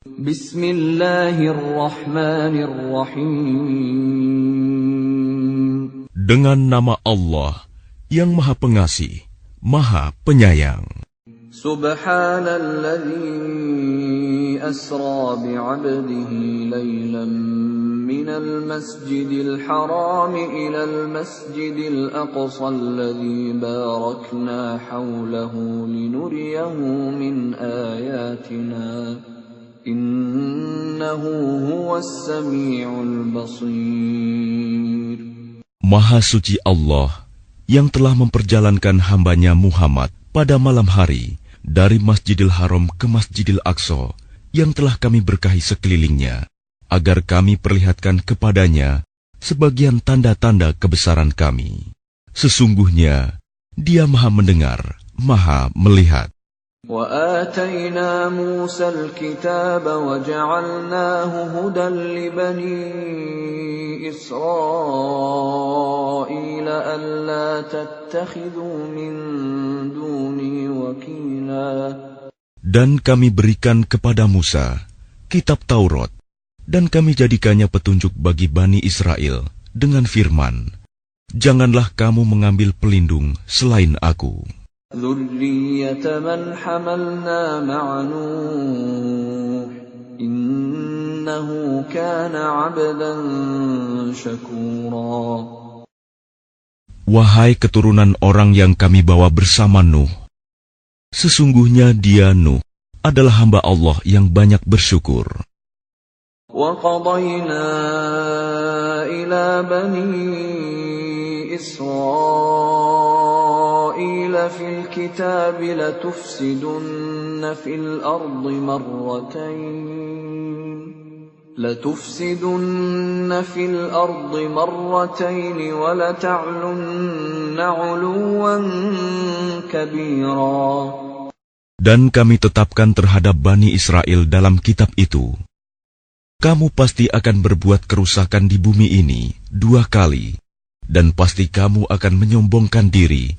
Bismillahirrahmanirrahim. Dengan nama Allah yang Maha Pengasih, Maha Penyayang. Subhanalladzi asra bi'abdihi laylan minal masjidil haram ilal masjidil aqsa alladzi barakna hawlahu linuriyahu min ayatina. Maha suci Allah yang telah memperjalankan hambanya Muhammad pada malam hari dari Masjidil Haram ke Masjidil Aqsa yang telah kami berkahi sekelilingnya agar kami perlihatkan kepadanya sebagian tanda-tanda kebesaran kami. Sesungguhnya, dia maha mendengar, maha melihat. وآتينا موسى الكتاب وجعلناه هدى لبني إسرائيل ألا تتخذوا من دوني وكيلا Dan kami berikan kepada Musa kitab Taurat, dan kami jadikannya petunjuk bagi Bani Israel dengan firman, Janganlah kamu mengambil pelindung selain aku. ذرية من حملنا مع نوح إنه كان عبدا شكورا Wahai keturunan orang yang kami bawa bersama Nuh, sesungguhnya dia Nuh adalah hamba Allah yang banyak bersyukur. وقضينا إلى بني إسرائيل في الكتاب لتفسدن في الأرض مرتين لتفسدن في الأرض مرتين ولتعلن علوا كبيرا Dan kami tetapkan terhadap Bani Israel dalam kitab itu, kamu pasti akan berbuat kerusakan di bumi ini dua kali, dan pasti kamu akan menyombongkan diri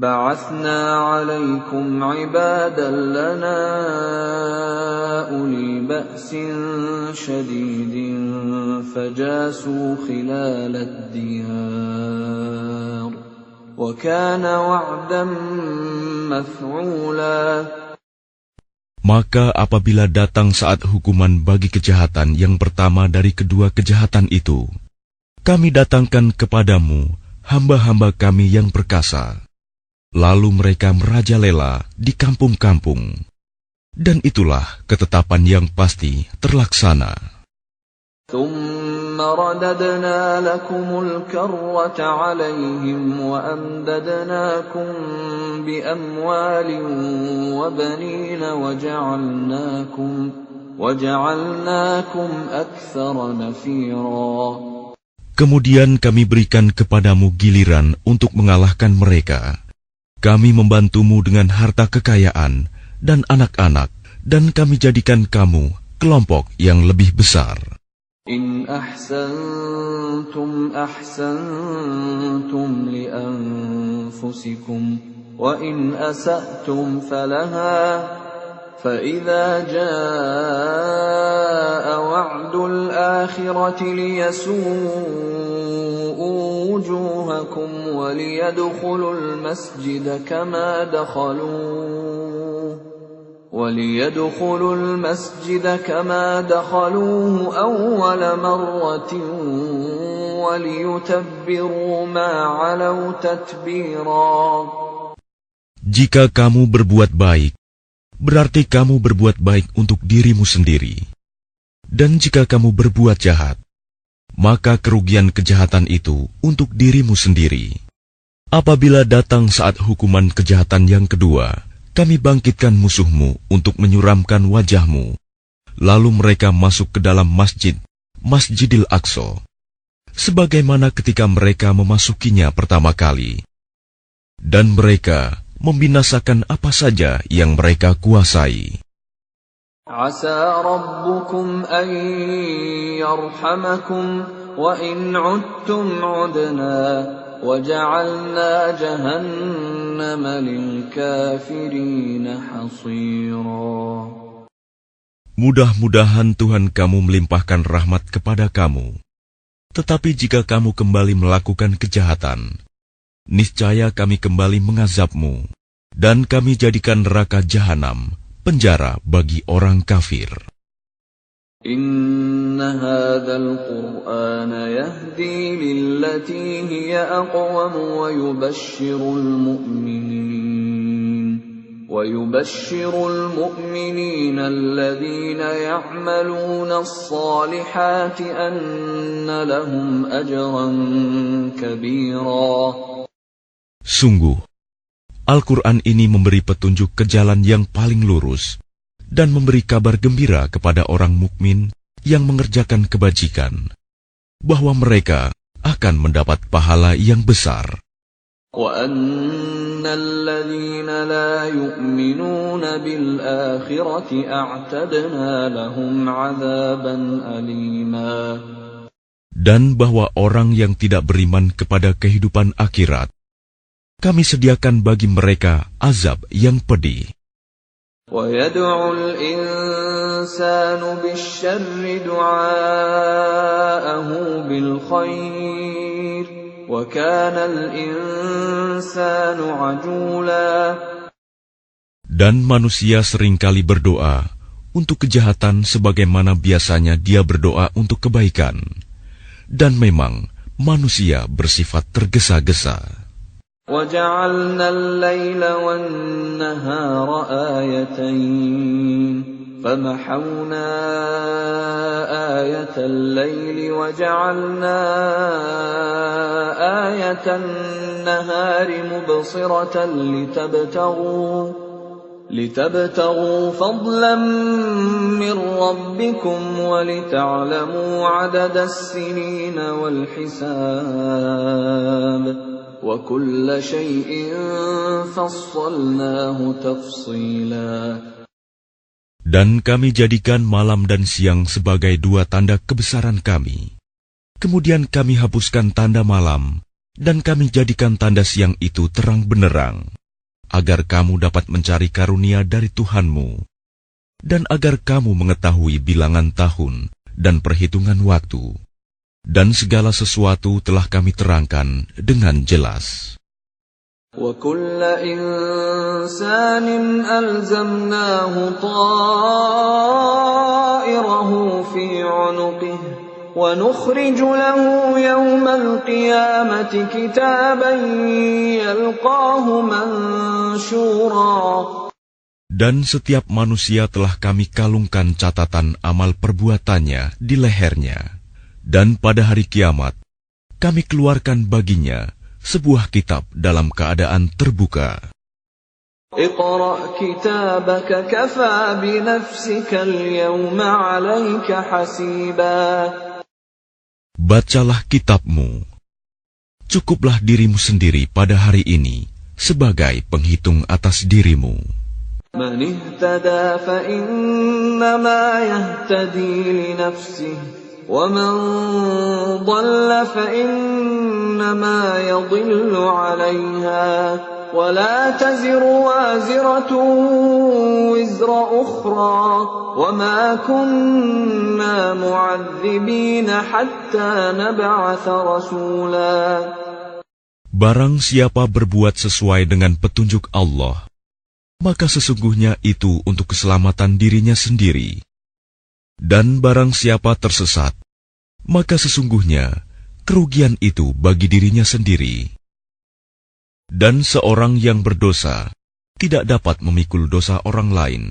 بعثنا عليكم عبادا لنا أولي بأس شديد فجاسوا خلال الديار وكان وعدا مفعولا Maka apabila datang saat hukuman bagi kejahatan yang pertama dari kedua kejahatan itu, kami datangkan kepadamu hamba-hamba kami yang perkasa. Lalu mereka merajalela di kampung-kampung. Dan itulah ketetapan yang pasti terlaksana. Kemudian kami berikan kepadamu giliran untuk mengalahkan mereka. Kami membantumu dengan harta kekayaan dan anak-anak, dan kami jadikan kamu kelompok yang lebih besar. إن أحسنتم أحسنتم لأنفسكم وإن أسأتم فلها فإذا جاء وعد الآخرة ليسوءوا وجوهكم وليدخلوا المسجد كما دخلوه وليدخلوا المسجد كما دخلوه أول مرة وليتبروا ما علوا تتبيرا Jika kamu berbuat baik, berarti kamu berbuat baik untuk dirimu sendiri. Dan jika kamu berbuat jahat, maka kerugian kejahatan itu untuk dirimu sendiri. Apabila datang saat hukuman kejahatan yang kedua, kami bangkitkan musuhmu untuk menyuramkan wajahmu. Lalu mereka masuk ke dalam masjid, Masjidil Aqsa, sebagaimana ketika mereka memasukinya pertama kali. Dan mereka membinasakan apa saja yang mereka kuasai. Asa. Mudah-mudahan Tuhan kamu melimpahkan rahmat kepada kamu. Tetapi jika kamu kembali melakukan kejahatan, niscaya kami kembali mengazabmu, dan kami jadikan neraka jahanam penjara bagi orang kafir. إن هذا القرآن يهدي للتي هي أقوم ويبشر المؤمنين ويبشر المؤمنين الذين يعملون الصالحات أن لهم أجرا كبيرا Sungguh, Al-Quran ini memberi petunjuk ke jalan yang paling lurus dan memberi kabar gembira kepada orang mukmin yang mengerjakan kebajikan, bahwa mereka akan mendapat pahala yang besar. Dan bahwa orang yang tidak beriman kepada kehidupan akhirat, kami sediakan bagi mereka azab yang pedih. Dan manusia sering kali berdoa untuk kejahatan sebagaimana biasanya dia berdoa untuk kebaikan. Dan memang manusia bersifat tergesa-gesa. وجعلنا الليل والنهار آيتين. فمحونا آية الليل وجعلنا آية النهار مبصرة لتبتغوا لتبتغوا فضلا من ربكم ولتعلموا عدد السنين والحساب. Dan kami jadikan malam dan siang sebagai dua tanda kebesaran kami. Kemudian kami hapuskan tanda malam, dan kami jadikan tanda siang itu terang benerang, agar kamu dapat mencari karunia dari Tuhanmu, dan agar kamu mengetahui bilangan tahun dan perhitungan waktu dan segala sesuatu telah kami terangkan dengan jelas. وكل إنسان ألزمناه طائره في عنقه ونخرج له يوم القيامة كتابا يلقاه منشورا Dan setiap manusia telah kami kalungkan catatan amal perbuatannya di lehernya. Dan pada hari kiamat, kami keluarkan baginya sebuah kitab dalam keadaan terbuka. Bacalah kitabmu. Cukuplah dirimu sendiri pada hari ini sebagai penghitung atas dirimu. Man ihtada fa yahtadi li nafsihi ومن ضل فإنما يضل عليها ولا تزر وازرة وزر أخرى وما كنا معذبين حتى نبعث رسولا Barang siapa berbuat sesuai dengan petunjuk Allah, maka sesungguhnya itu untuk keselamatan dirinya sendiri. Dan barang siapa tersesat, maka sesungguhnya kerugian itu bagi dirinya sendiri. Dan seorang yang berdosa tidak dapat memikul dosa orang lain,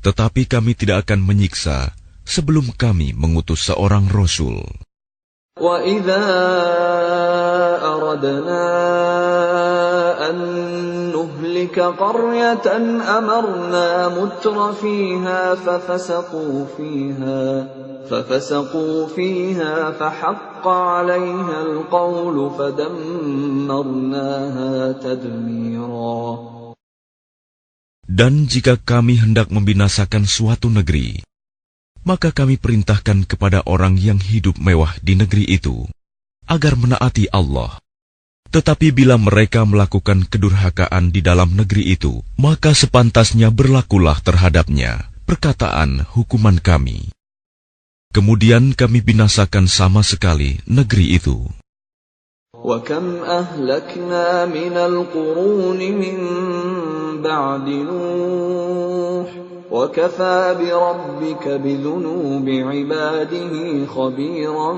tetapi kami tidak akan menyiksa sebelum kami mengutus seorang rasul. وَإِذَا أَرَدْنَا أَن نُهْلِكَ قَرْيَةً أَمَرْنَا مُتْرَ فِيهَا فَفَسَقُوا فِيهَا فَفَسَقُوا فِيهَا فَحَقَّ عَلَيْهَا الْقَوْلُ فَدَمَّرْنَاهَا تَدْمِيرًا Dan jika kami hendak membinasakan suatu negeri, maka kami perintahkan kepada orang yang hidup mewah di negeri itu agar menaati Allah. Tetapi bila mereka melakukan kedurhakaan di dalam negeri itu, maka sepantasnya berlakulah terhadapnya perkataan hukuman kami. Kemudian kami binasakan sama sekali negeri itu. وكم أهلكنا من القرون من بعد نوح وكفى بربك بذنوب عباده خبيرا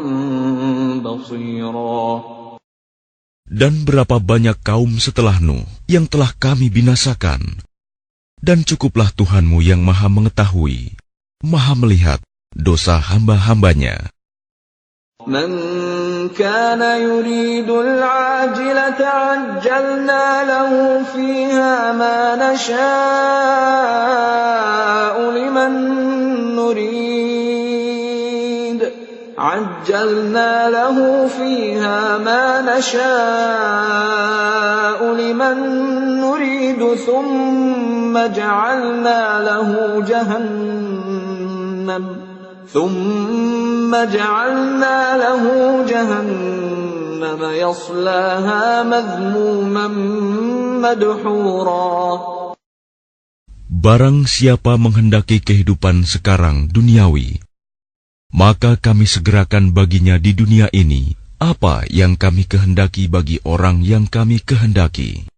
بصيرا Dan berapa banyak kaum setelah Nuh yang telah kami binasakan. Dan cukuplah Tuhanmu yang maha mengetahui, maha melihat dosa hamba-hambanya. من كان يريد العاجلة عجلنا له فيها ما نشاء لمن نريد عجلنا له فيها ما نشاء لمن نريد ثم جعلنا له جهنم ثم جعلنا له جهنم يصلاها مذموما مدحورا. Barang siapa menghendaki kehidupan sekarang duniawi, maka kami segerakan baginya di dunia ini apa yang kami kehendaki bagi orang yang kami kehendaki.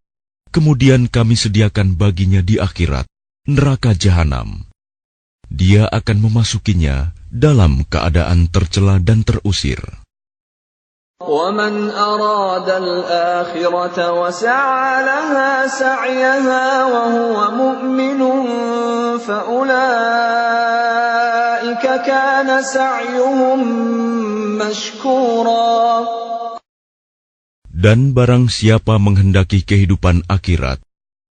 Kemudian kami sediakan baginya di akhirat neraka jahanam. Dia akan memasukinya dalam keadaan tercela dan terusir. ومن أراد الآخرة وسعى لها سعيها وهو مؤمن فأولئك كان سعيهم مشكورا dan barang siapa menghendaki kehidupan akhirat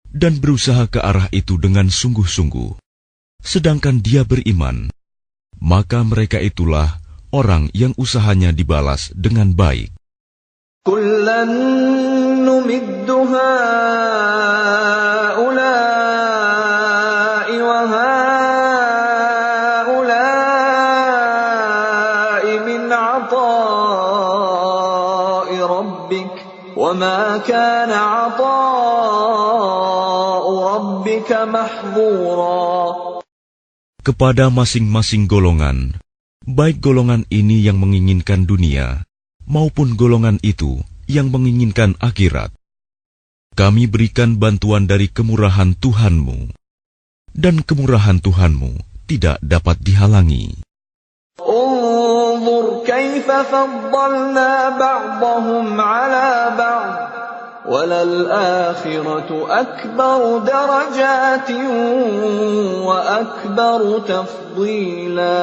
dan berusaha ke arah itu dengan sungguh-sungguh, sedangkan dia beriman, maka mereka itulah orang yang usahanya dibalas dengan baik. Kullan numidduha وما كان عطاء ربك محظورا Kepada masing-masing golongan, baik golongan ini yang menginginkan dunia, maupun golongan itu yang menginginkan akhirat. Kami berikan bantuan dari kemurahan Tuhanmu, dan kemurahan Tuhanmu tidak dapat dihalangi. انظر كيف فضلنا بعضهم على بعض وللآخرة أكبر درجات وأكبر تفضيلا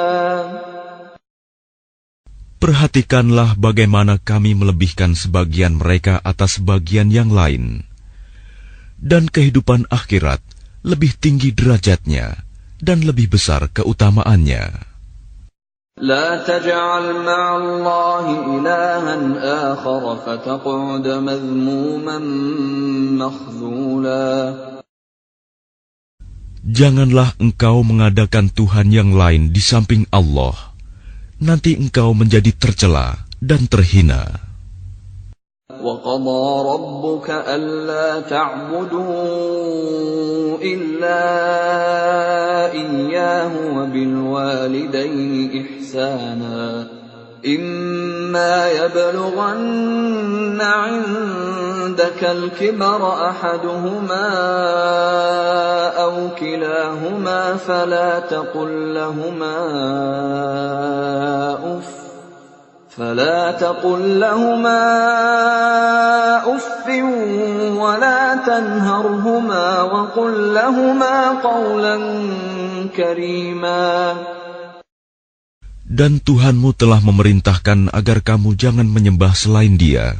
Perhatikanlah bagaimana kami melebihkan sebagian mereka atas bagian yang lain. Dan kehidupan akhirat lebih tinggi derajatnya dan lebih besar keutamaannya. لا تجعل مع الله إلها آخر فتقعد مذموما مخذولا Janganlah engkau mengadakan Tuhan yang lain di samping Allah. Nanti engkau menjadi tercela dan terhina. وقضى ربك ألا تعبدوا إلا إياه وبالوالدين إحسانا. إما يبلغن عندك الكبر أحدهما أو كلاهما فلا تقل لهما أف فلا تقل لهما اف ولا تنهرهما وقل لهما قولا كريما Dan Tuhanmu telah memerintahkan agar kamu jangan menyembah selain dia,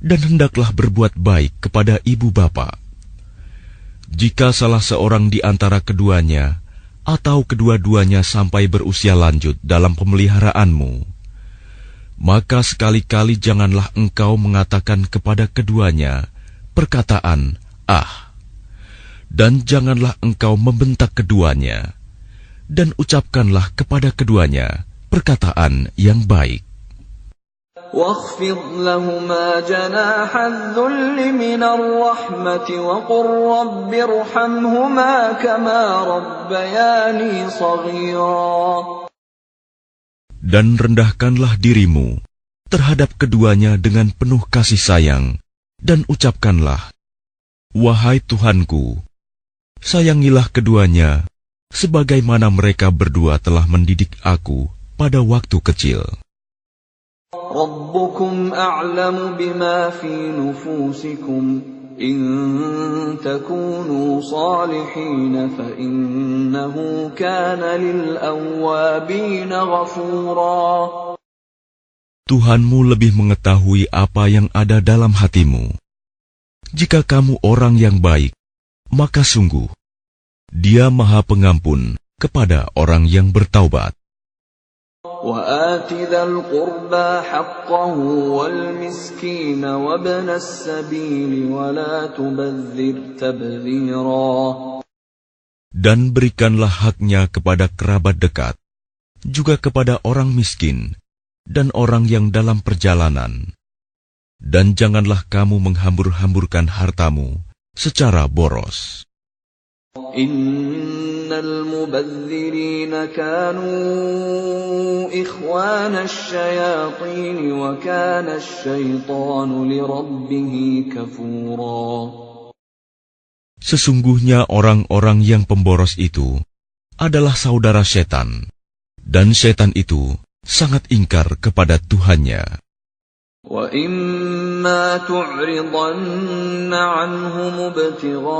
dan hendaklah berbuat baik kepada ibu bapa. Jika salah seorang di antara keduanya, atau kedua-duanya sampai berusia lanjut dalam pemeliharaanmu, maka sekali-kali janganlah engkau mengatakan kepada keduanya perkataan "ah", Dan janganlah engkau membentak keduanya, dan ucapkanlah kepada keduanya perkataan yang baik. واخفض لهما جناح الذل من الرحمة وقل رب ارحمهما كما ربياني صغيرا dan rendahkanlah dirimu terhadap keduanya dengan penuh kasih sayang, dan ucapkanlah, Wahai Tuhanku, sayangilah keduanya, sebagaimana mereka berdua telah mendidik aku pada waktu kecil. Rabbukum a'lamu bima fi nufusikum. إن تكونوا صالحين فإنه كان للأوابين غفورا Tuhanmu lebih mengetahui apa yang ada dalam hatimu. Jika kamu orang yang baik, maka sungguh Dia Maha Pengampun kepada orang yang bertaubat. وآت ذا القربى حقه والمسكين وابن السبيل ولا تبذر تبذيرا Dan berikanlah haknya kepada kerabat dekat, juga kepada orang miskin, dan orang yang dalam perjalanan. Dan janganlah kamu menghambur-hamburkan hartamu secara boros. إن المبذرين كانوا إخوان الشياطين وكان الشيطان لربه كفورا Sesungguhnya orang-orang yang pemboros itu adalah saudara setan, dan setan itu sangat ingkar kepada Tuhannya. وإما تعرضن عنهم ابتغاء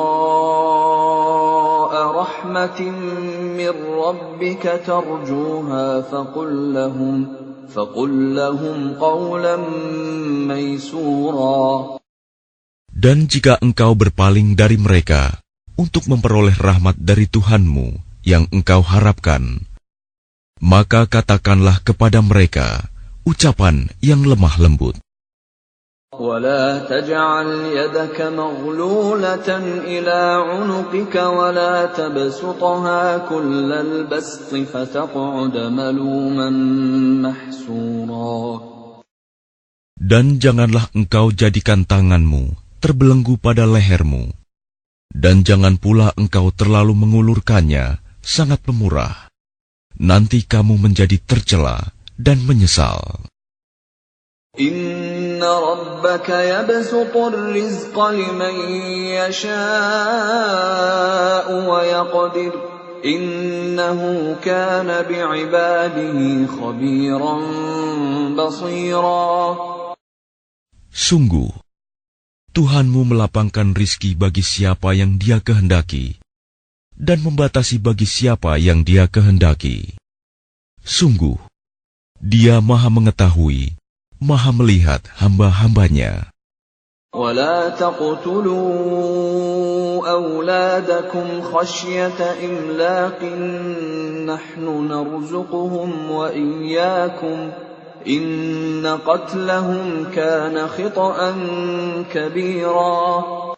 رحمة من ربك ترجوها فقل لهم فقل لهم قولا ميسورا Dan jika engkau berpaling dari mereka untuk memperoleh rahmat dari Tuhanmu yang engkau harapkan, maka katakanlah kepada mereka ucapan yang lemah lembut. ولا تجعل يدك مغلولة إلى عنقك ولا تبسطها كل البسط فتقعد ملوما محسورا Dan janganlah engkau jadikan tanganmu terbelenggu pada lehermu, dan jangan pula engkau terlalu mengulurkannya sangat pemurah. Nanti kamu menjadi tercela dan menyesal. إن ربك يبسط الرزق لمن يشاء ويقدر إنه كان بعباده خبيرا بصيرا Sungguh, Tuhanmu melapangkan rizki bagi siapa yang dia kehendaki, dan membatasi bagi siapa yang dia kehendaki. Sungguh, dia maha mengetahui, maha melihat hamba-hambanya. ولا تقتلوا أولادكم خشية إملاق نحن نرزقهم وإياكم إن قتلهم كان خطأ كبيرا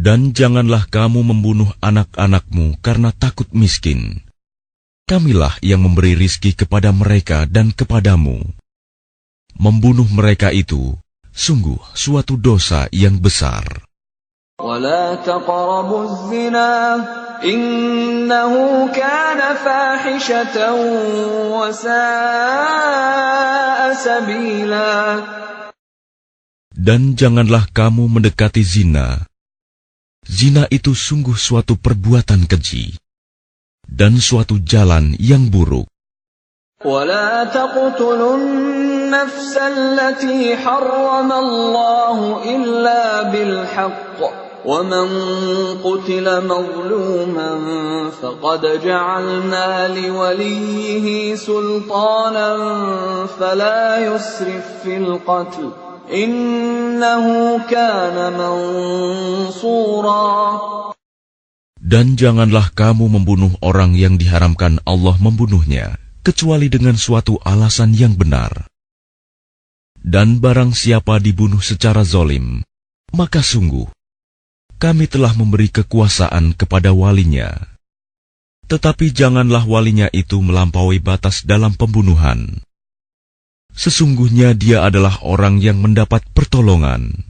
Dan janganlah kamu membunuh anak-anakmu karena takut miskin. Kamilah yang memberi rizki kepada mereka dan kepadamu. Membunuh mereka itu sungguh suatu dosa yang besar. ولا تقربوا الزنا إنه كان فاحشة وساء سبيلا Dan janganlah kamu mendekati zina. Zina itu sungguh suatu perbuatan keji dan suatu jalan yang buruk. ولا تقتلوا النفس التي حرم الله إلا بالحق ومن قتل مظلوما فقد جعلنا لوليه سلطانا فلا يسرف في القتل إنه كان منصورا Dan janganlah kamu membunuh orang yang diharamkan Allah membunuhnya, kecuali dengan suatu alasan yang benar. Dan barang siapa dibunuh secara zolim, maka sungguh, kami telah memberi kekuasaan kepada walinya. Tetapi janganlah walinya itu melampaui batas dalam pembunuhan. Sesungguhnya dia adalah orang yang mendapat pertolongan.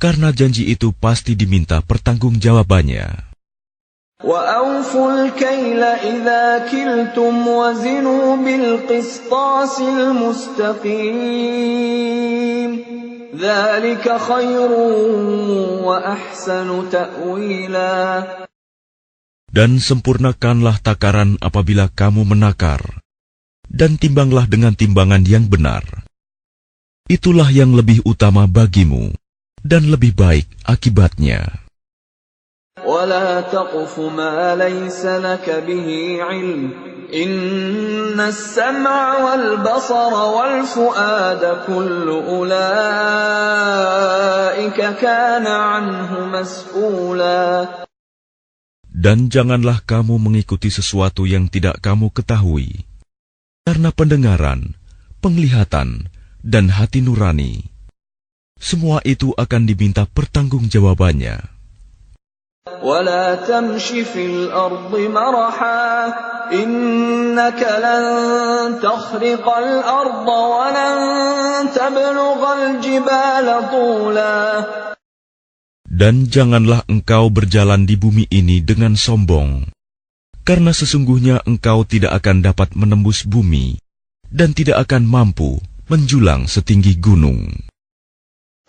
karena janji itu pasti diminta pertanggungjawabannya. وأوفوا الكيل إذا كلتم وزنوا بالقسطاس المستقيم ذلك خير وأحسن تأويلا Dan sempurnakanlah takaran apabila kamu menakar, dan timbanglah dengan timbangan yang benar. Itulah yang lebih utama bagimu, dan lebih baik akibatnya. ولا تقف ما ليس لك به علم إن السمع والبصر والفؤاد كل أولئك كان عنه مسؤولا Dan janganlah kamu mengikuti sesuatu yang tidak kamu ketahui, karena pendengaran, penglihatan, dan hati nurani, semua itu akan diminta pertanggungjawabannya. Dan janganlah engkau berjalan di bumi ini dengan sombong, karena sesungguhnya engkau tidak akan dapat menembus bumi dan tidak akan mampu menjulang setinggi gunung.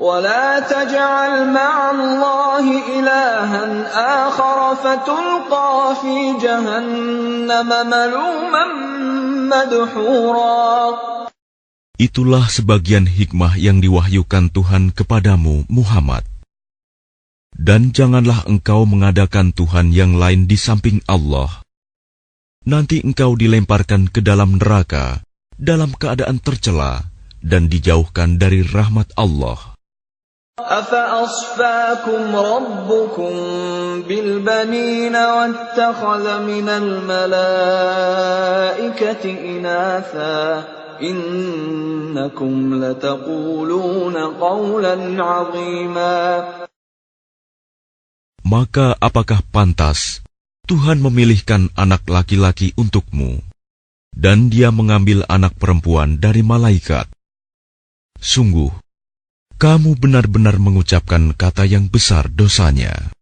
ولا تجعل مع الله إلها آخر فتلقى في جهنم ملوما مدحورا Itulah sebagian hikmah yang diwahyukan Tuhan kepadamu, Muhammad. Dan janganlah engkau mengadakan Tuhan yang lain di samping Allah. Nanti engkau dilemparkan ke dalam neraka dalam keadaan tercela dan dijauhkan dari rahmat Allah. أفأصفاكم ربكم بالبنين واتخذ من الملائكة إناثا إنكم لتقولون قولا عظيما Maka apakah pantas Tuhan memilihkan anak laki-laki untukmu, dan dia mengambil anak perempuan dari malaikat? Sungguh, kamu benar-benar mengucapkan kata yang besar dosanya.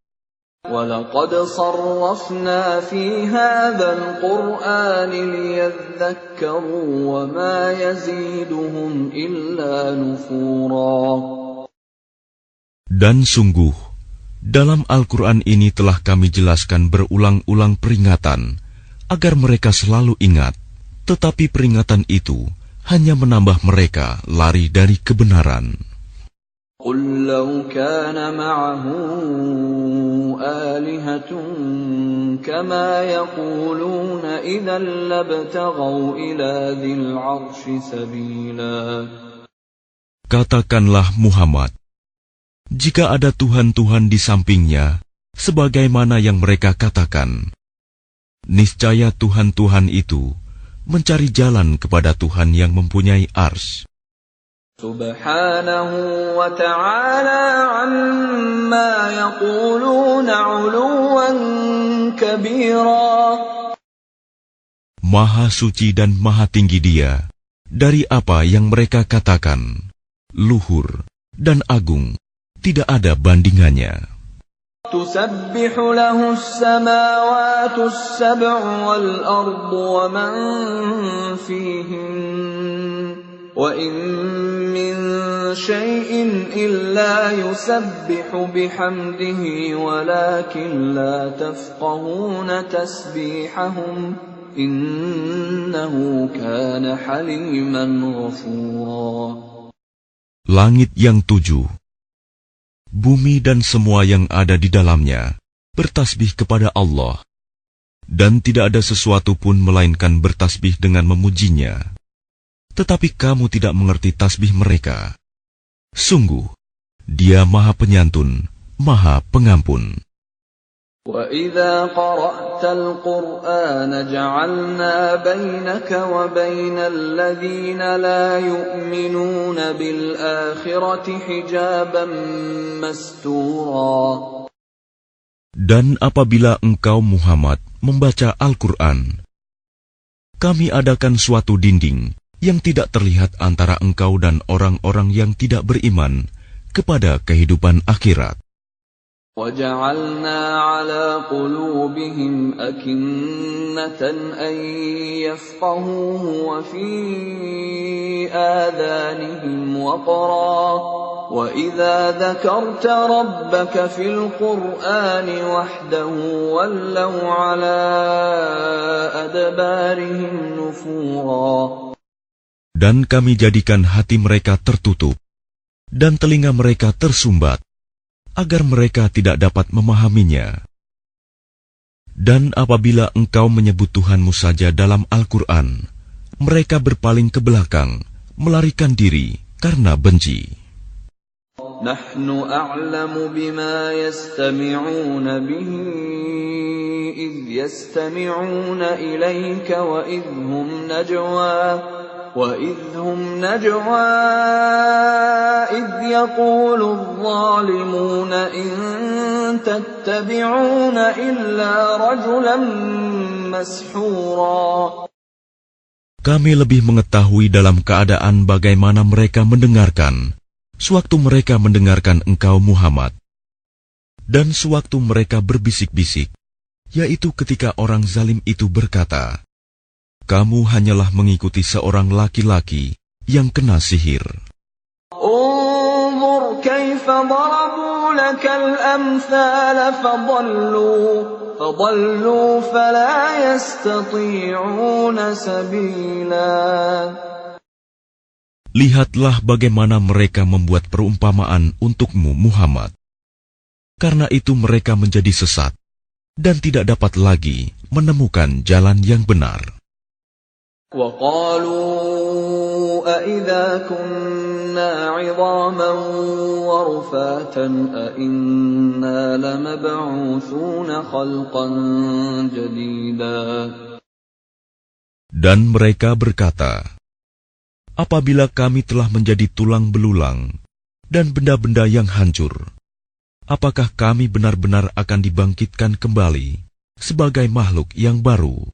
ولقد صرفنا في هذا القرآن ليذكروا وما يزيدهم إلا نفورا Dan sungguh, dalam Al-Quran ini telah kami jelaskan berulang-ulang peringatan agar mereka selalu ingat, tetapi peringatan itu hanya menambah mereka lari dari kebenaran. قل لو كان معه آلهة كما يقولون إذا لابتغوا إلى ذي العرش سبيلا Katakanlah Muhammad, jika ada Tuhan-Tuhan di sampingnya, sebagaimana yang mereka katakan, niscaya Tuhan-Tuhan itu mencari jalan kepada Tuhan yang mempunyai ars. سبحانه وتعالى عما يقولون علوا كبيرا Maha suci dan maha tinggi dia dari apa yang mereka katakan, luhur dan agung, tidak ada bandingannya. تسبح له السماوات السبع والأرض ومن فيهن وإن من شيء إلا يسبح بحمده ولكن لا تفقهون تسبيحهم إنه كان حليما غفورا Langit yang tujuh bumi dan semua yang ada di dalamnya bertasbih kepada Allah, dan tidak ada sesuatu pun melainkan bertasbih dengan memujinya. Tetapi kamu tidak mengerti tasbih mereka. Sungguh, Dia Maha Penyantun, Maha Pengampun. وَإِذَا قَرَأْتَ الْقُرْآنَ جَعَلْنَا بَيْنَكَ وَبَيْنَ الَّذِينَ لَا يُؤْمِنُونَ بِالْآخِرَةِ حِجَابًا مَسْتُورًا Dan apabila engkau Muhammad membaca Al-Quran, kami adakan suatu dinding yang tidak terlihat antara engkau dan orang-orang yang tidak beriman kepada kehidupan akhirat. وَجَعَلْنَا عَلَى قُلُوبِهِمْ أَكِنَّةً أَن يَفْقَهُوهُ وَفِي آذَانِهِمْ وَقْرًا وَإِذَا ذَكَرْتَ رَبَّكَ فِي الْقُرْآنِ وَحْدَهُ وَلَّوْا عَلَى أَدْبَارِهِمْ نُفُورًا Dan kami jadikan hati mereka tertutup dan telinga mereka tersumbat agar mereka tidak dapat memahaminya. Dan apabila engkau menyebut Tuhanmu saja dalam Al-Quran, mereka berpaling ke belakang, melarikan diri karena benci. نحن أعلم بما يستمعون به إذ يستمعون إليك وإذ هم نجوى وإذ هم نجوى إذ يقول الظالمون إن تتبعون إلا رجلا مسحورا Kami lebih mengetahui dalam keadaan bagaimana mereka mendengarkan, sewaktu mereka mendengarkan engkau Muhammad, dan sewaktu mereka berbisik-bisik, yaitu ketika orang zalim itu berkata, kamu hanyalah mengikuti seorang laki-laki yang kena sihir. Lihatlah bagaimana mereka membuat perumpamaan untukmu, Muhammad. Karena itu, mereka menjadi sesat dan tidak dapat lagi menemukan jalan yang benar. وقالوا أإذا كنا عظاما ورفاتا أإنا لمبعوثون خلقا جديدا Dan mereka berkata, Apabila kami telah menjadi tulang belulang dan benda-benda yang hancur, apakah kami benar-benar akan dibangkitkan kembali sebagai makhluk yang baru?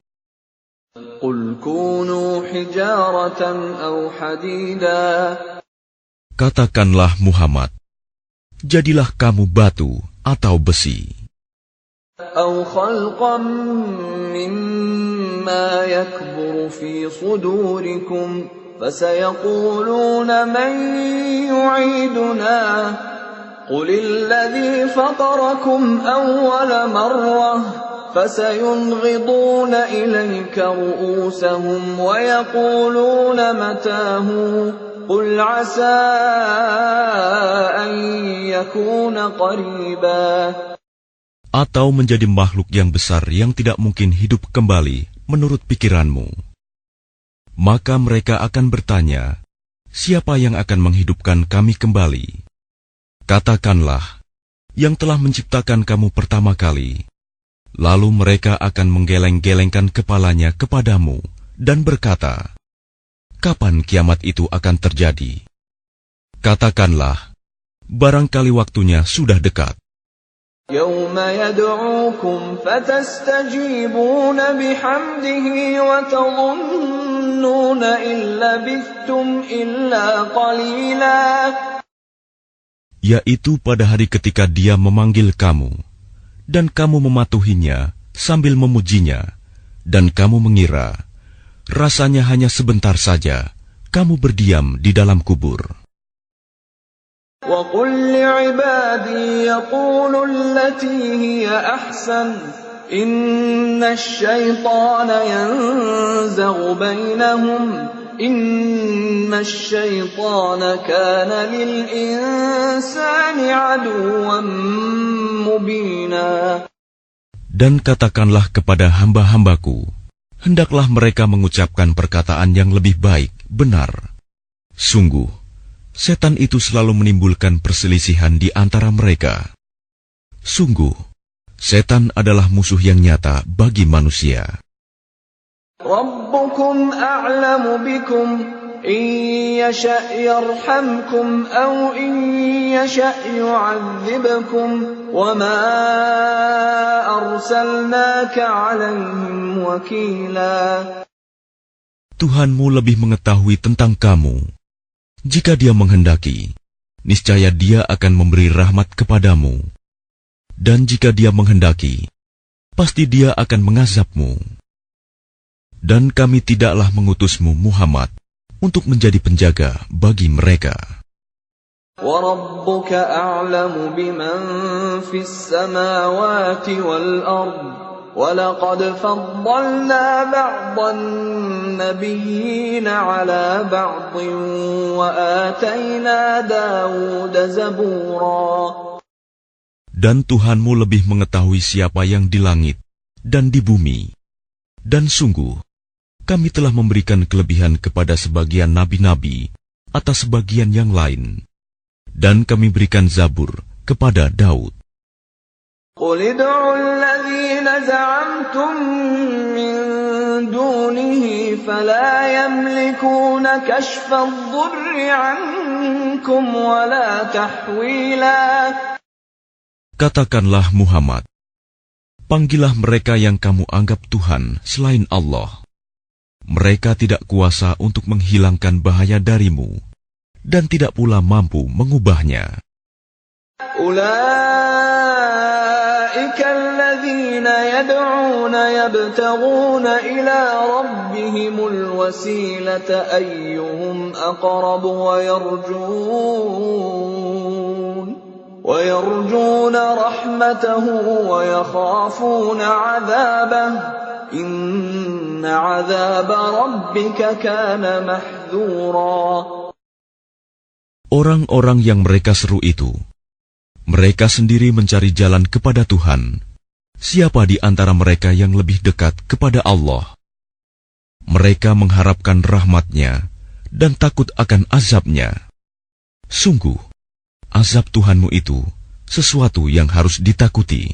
Katakanlah Muhammad, jadilah kamu batu atau besi, أو خلقا مما يكبر في صدوركم فسيقولون من يعيدنا قل الذي فطركم أول مرة فسينغضون إليك رؤوسهم ويقولون متاه قل عسى أن يكون قريبا atau menjadi makhluk yang besar yang tidak mungkin hidup kembali menurut pikiranmu. Maka mereka akan bertanya, siapa yang akan menghidupkan kami kembali? Katakanlah, yang telah menciptakan kamu pertama kali. Lalu mereka akan menggeleng-gelengkan kepalanya kepadamu dan berkata, Kapan kiamat itu akan terjadi? Katakanlah, barangkali waktunya sudah dekat. يوم يدعوكم فتستجيبون بحمده وتظنون إن لبثتم إلا قليلا Yaitu pada hari ketika dia memanggil kamu, dan kamu mematuhinya sambil memujinya, dan kamu mengira rasanya hanya sebentar saja kamu berdiam di dalam kubur. وقل لعبادي يقولوا التي هي أحسن إن الشيطان ينزغ بينهم Inna للإنسان. Dan katakanlah kepada hamba-hambaku, hendaklah mereka mengucapkan perkataan yang lebih baik, benar. Sungguh, setan itu selalu menimbulkan perselisihan di antara mereka. Sungguh, setan adalah musuh yang nyata bagi manusia. ربكم أعلم بكم إن يشأ يرحمكم أو إن يشأ يعذبكم وما أرسلناك عليهم وكيلا Tuhanmu lebih mengetahui tentang kamu. Jika dia menghendaki, niscaya dia akan memberi rahmat kepadamu. Dan jika dia menghendaki, pasti dia akan mengazabmu. Dan kami tidaklah mengutusmu Muhammad untuk menjadi penjaga bagi mereka. وربك أعلم بمن في السماوات والأرض ولقد فضلنا بعض النبيين على بعض وآتينا داود زبورا Dan Tuhanmu lebih mengetahui siapa yang di langit dan di bumi. Dan sungguh, kami telah memberikan kelebihan kepada sebagian nabi-nabi atas sebagian yang lain. Dan kami berikan Zabur kepada Daud. قل ادعوا الذين زعمتم من دونه فلا يملكون كشف الضر عنكم ولا تحويلا Katakanlah Muhammad, panggillah mereka yang kamu anggap Tuhan selain Allah Mereka tidak kuasa untuk menghilangkan bahaya darimu, dan tidak pula mampu mengubahnya. أولئك الذين يدعون يبتغون إلى ربهم الوسيلة أيهم أقرب ويرجون ويرجون رحمته ويخافون عذابه إن Orang-orang yang mereka seru itu, mereka sendiri mencari jalan kepada Tuhan. Siapa di antara mereka yang lebih dekat kepada Allah? Mereka mengharapkan rahmatnya dan takut akan azabnya. Sungguh, azab Tuhanmu itu sesuatu yang harus ditakuti.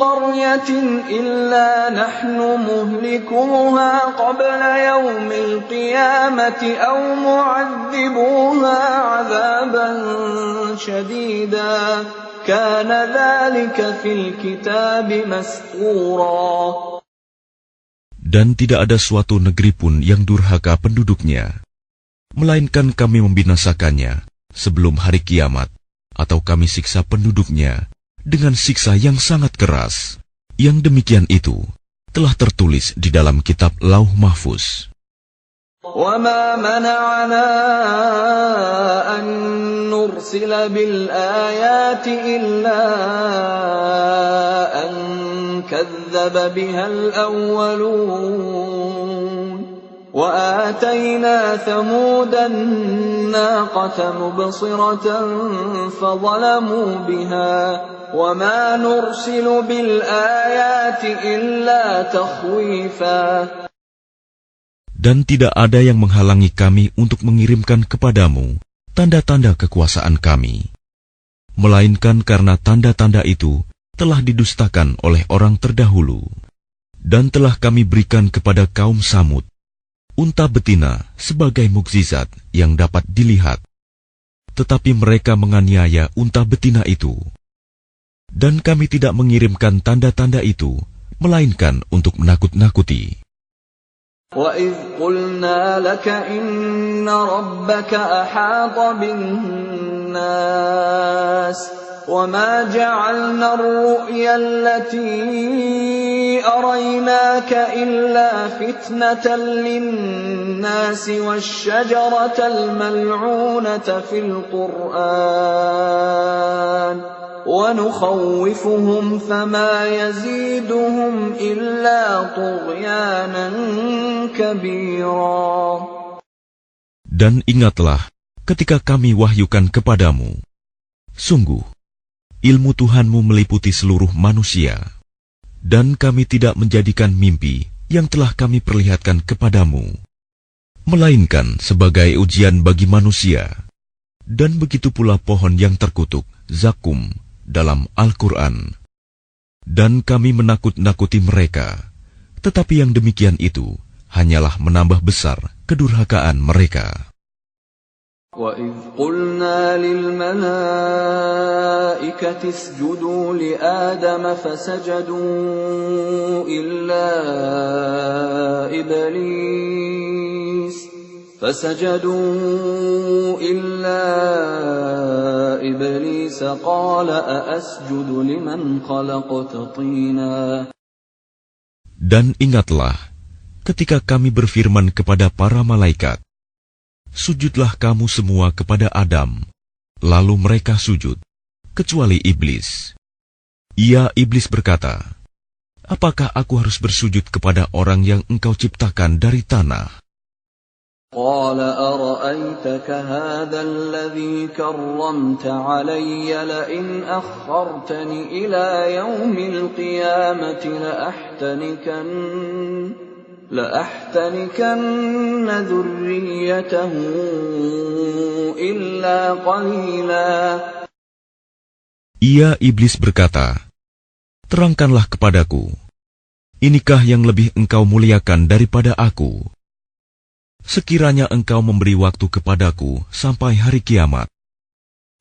قرية إلا نحن مهلكوها قبل يوم القيامة أو معذبوها عذابا شديدا كان ذلك في الكتاب مسطورا Dan tidak ada suatu negeri pun yang durhaka penduduknya, melainkan kami membinasakannya sebelum hari kiamat, atau kami siksa penduduknya dengan siksa yang sangat keras. Yang demikian itu telah tertulis di dalam kitab Lauh Mahfuz. وما منعنا أن نرسل بالآيات إلا أن كذب بها الأولون وآتينا ثمود الناقة مبصرة فظلموا بها وما نرسل بالآيات إلا تخويفا Dan tidak ada yang menghalangi kami untuk mengirimkan kepadamu tanda-tanda kekuasaan kami. Melainkan karena tanda-tanda itu telah didustakan oleh orang terdahulu. Dan telah kami berikan kepada kaum Samud unta betina sebagai mukjizat yang dapat dilihat. Tetapi mereka menganiaya unta betina itu. Dan kami tidak mengirimkan tanda-tanda itu, melainkan untuk menakut-nakuti. وَإِذْ قُلْنَا لَكَ إِنَّ رَبَّكَ أَحَاطَ بِالنَّاسِ وما جعلنا الرؤيا التي أريناك إلا فتنة للناس والشجرة الملعونة في القرآن ونخوفهم فما يزيدهم إلا طغيانا كبيرا. Dan ingatlah ketika kami wahyukan kepadamu, sungguh ilmu Tuhanmu meliputi seluruh manusia, dan kami tidak menjadikan mimpi yang telah kami perlihatkan kepadamu, melainkan sebagai ujian bagi manusia. Dan begitu pula pohon yang terkutuk, zakum, dalam Al-Quran. Dan kami menakut-nakuti mereka, tetapi yang demikian itu hanyalah menambah besar kedurhakaan mereka. وَإِذْ قُلْنَا لِلْمَلَائِكَةِ اسْجُدُوا لِآدَمَ فَسَجَدُوا إِلَّا إِبْلِيسَ فَسَجَدُوا إِلَّا إِبْلِيسَ قَالَ أَأَسْجُدُ لِمَنْ خَلَقْتَ طِينًا Dan ingatlah ketika kami berfirman kepada para malaikat, Sujudlah kamu semua kepada Adam. Lalu mereka sujud, kecuali iblis. Ia iblis berkata, Apakah aku harus bersujud kepada orang yang engkau ciptakan dari tanah? قال أرأيتك هذا الذي كرمت علي لئن أخرتني إلى يوم القيامة لأحتنكن لأحتنكن ذريته إلا قليلا Ia iblis berkata, Terangkanlah kepadaku, inikah yang lebih engkau muliakan daripada aku? Sekiranya engkau memberi waktu kepadaku sampai hari kiamat,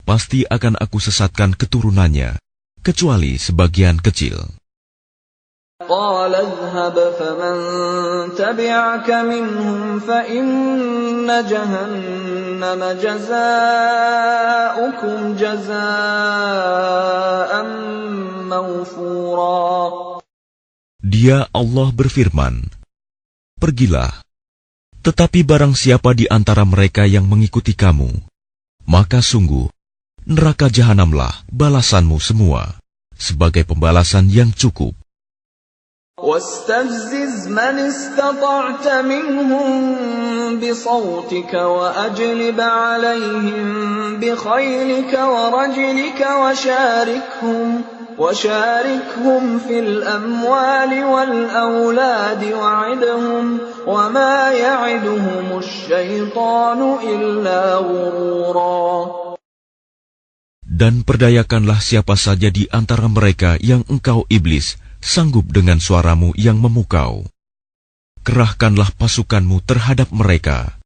pasti akan aku sesatkan keturunannya, kecuali sebagian kecil. قال اذهب فمن تبعك منهم فإن جهنم جزاؤكم جزاء موفورا Dia Allah berfirman, Pergilah, tetapi barang siapa di antara mereka yang mengikuti kamu, maka sungguh, neraka jahanamlah balasanmu semua, sebagai pembalasan yang cukup. واستفزز من استطعت منهم بصوتك وأجلب عليهم بخيلك ورجلك وشاركهم وشاركهم في الأموال والأولاد وعدهم وما يعدهم الشيطان إلا غرورا. Dan perdayakanlah siapa saja di antara mereka yang engkau iblis. Sanggup dengan suaramu yang memukau. Kerahkanlah pasukanmu terhadap mereka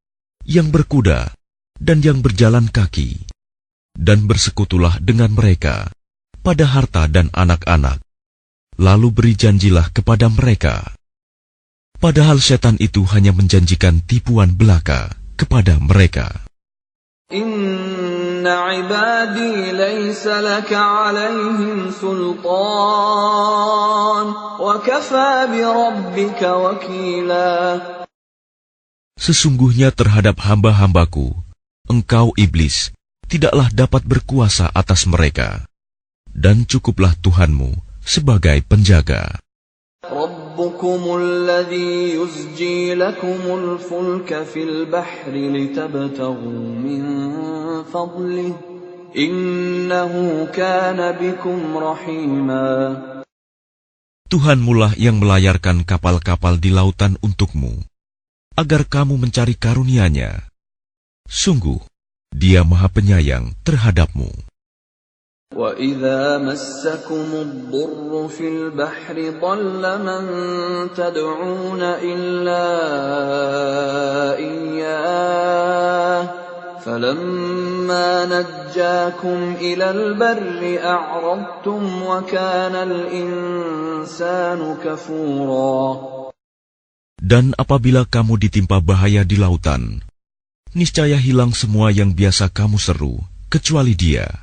yang berkuda dan yang berjalan kaki, dan bersekutulah dengan mereka pada harta dan anak-anak. Lalu beri janjilah kepada mereka. Padahal setan itu hanya menjanjikan tipuan belaka kepada mereka. ليس لك عليهم سلطان وكفى بربك Sesungguhnya terhadap hamba-hambaku engkau iblis tidaklah dapat berkuasa atas mereka. Dan cukuplah Tuhanmu sebagai penjaga. Rabb ربكم الذي يزجي لكم الفلك في البحر لتبتغوا من فضله إنه كان بكم رحيما Tuhanmulah yang melayarkan kapal-kapal di lautan untukmu, agar kamu mencari karunia-Nya. Sungguh, Dia Maha Penyayang terhadapmu. وَإِذَا مَسَّكُمُ الضُّرُّ فِي الْبَحْرِ ضَلَّ مَن تَدْعُونَ إِلَّا إِيَّاهُ فَلَمَّا نَجَّاكُمْ إِلَى الْبَرِّ أَعْرَضْتُمْ وَكَانَ الْإِنسَانُ كَفُورًا Dan apabila kamu ditimpa bahaya di lautan, niscaya hilang semua yang biasa kamu seru, kecuali dia.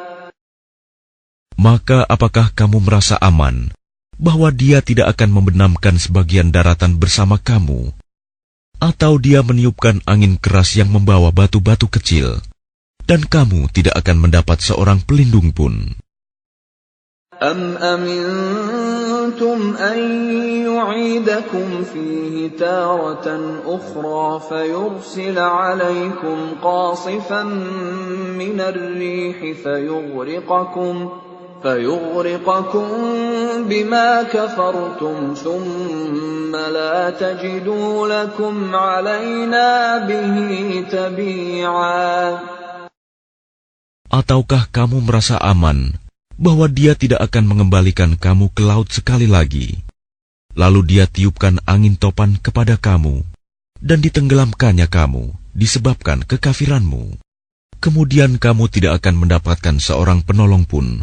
Maka apakah kamu merasa aman bahwa dia tidak akan membenamkan sebagian daratan bersama kamu atau dia meniupkan angin keras yang membawa batu-batu kecil, dan kamu tidak akan mendapat seorang pelindung pun. أم أمنتم أن يعيدكم فيه تارة أخرى فيرسل عليكم قاصفا من الريح فيغرقكم فيغرقكم بما كفرتم ثم لا تجدوا لكم علينا به تبيعا Ataukah kamu merasa aman bahwa dia tidak akan mengembalikan kamu ke laut sekali lagi? Lalu dia tiupkan angin topan kepada kamu, dan ditenggelamkannya kamu disebabkan kekafiranmu. Kemudian kamu tidak akan mendapatkan seorang penolong pun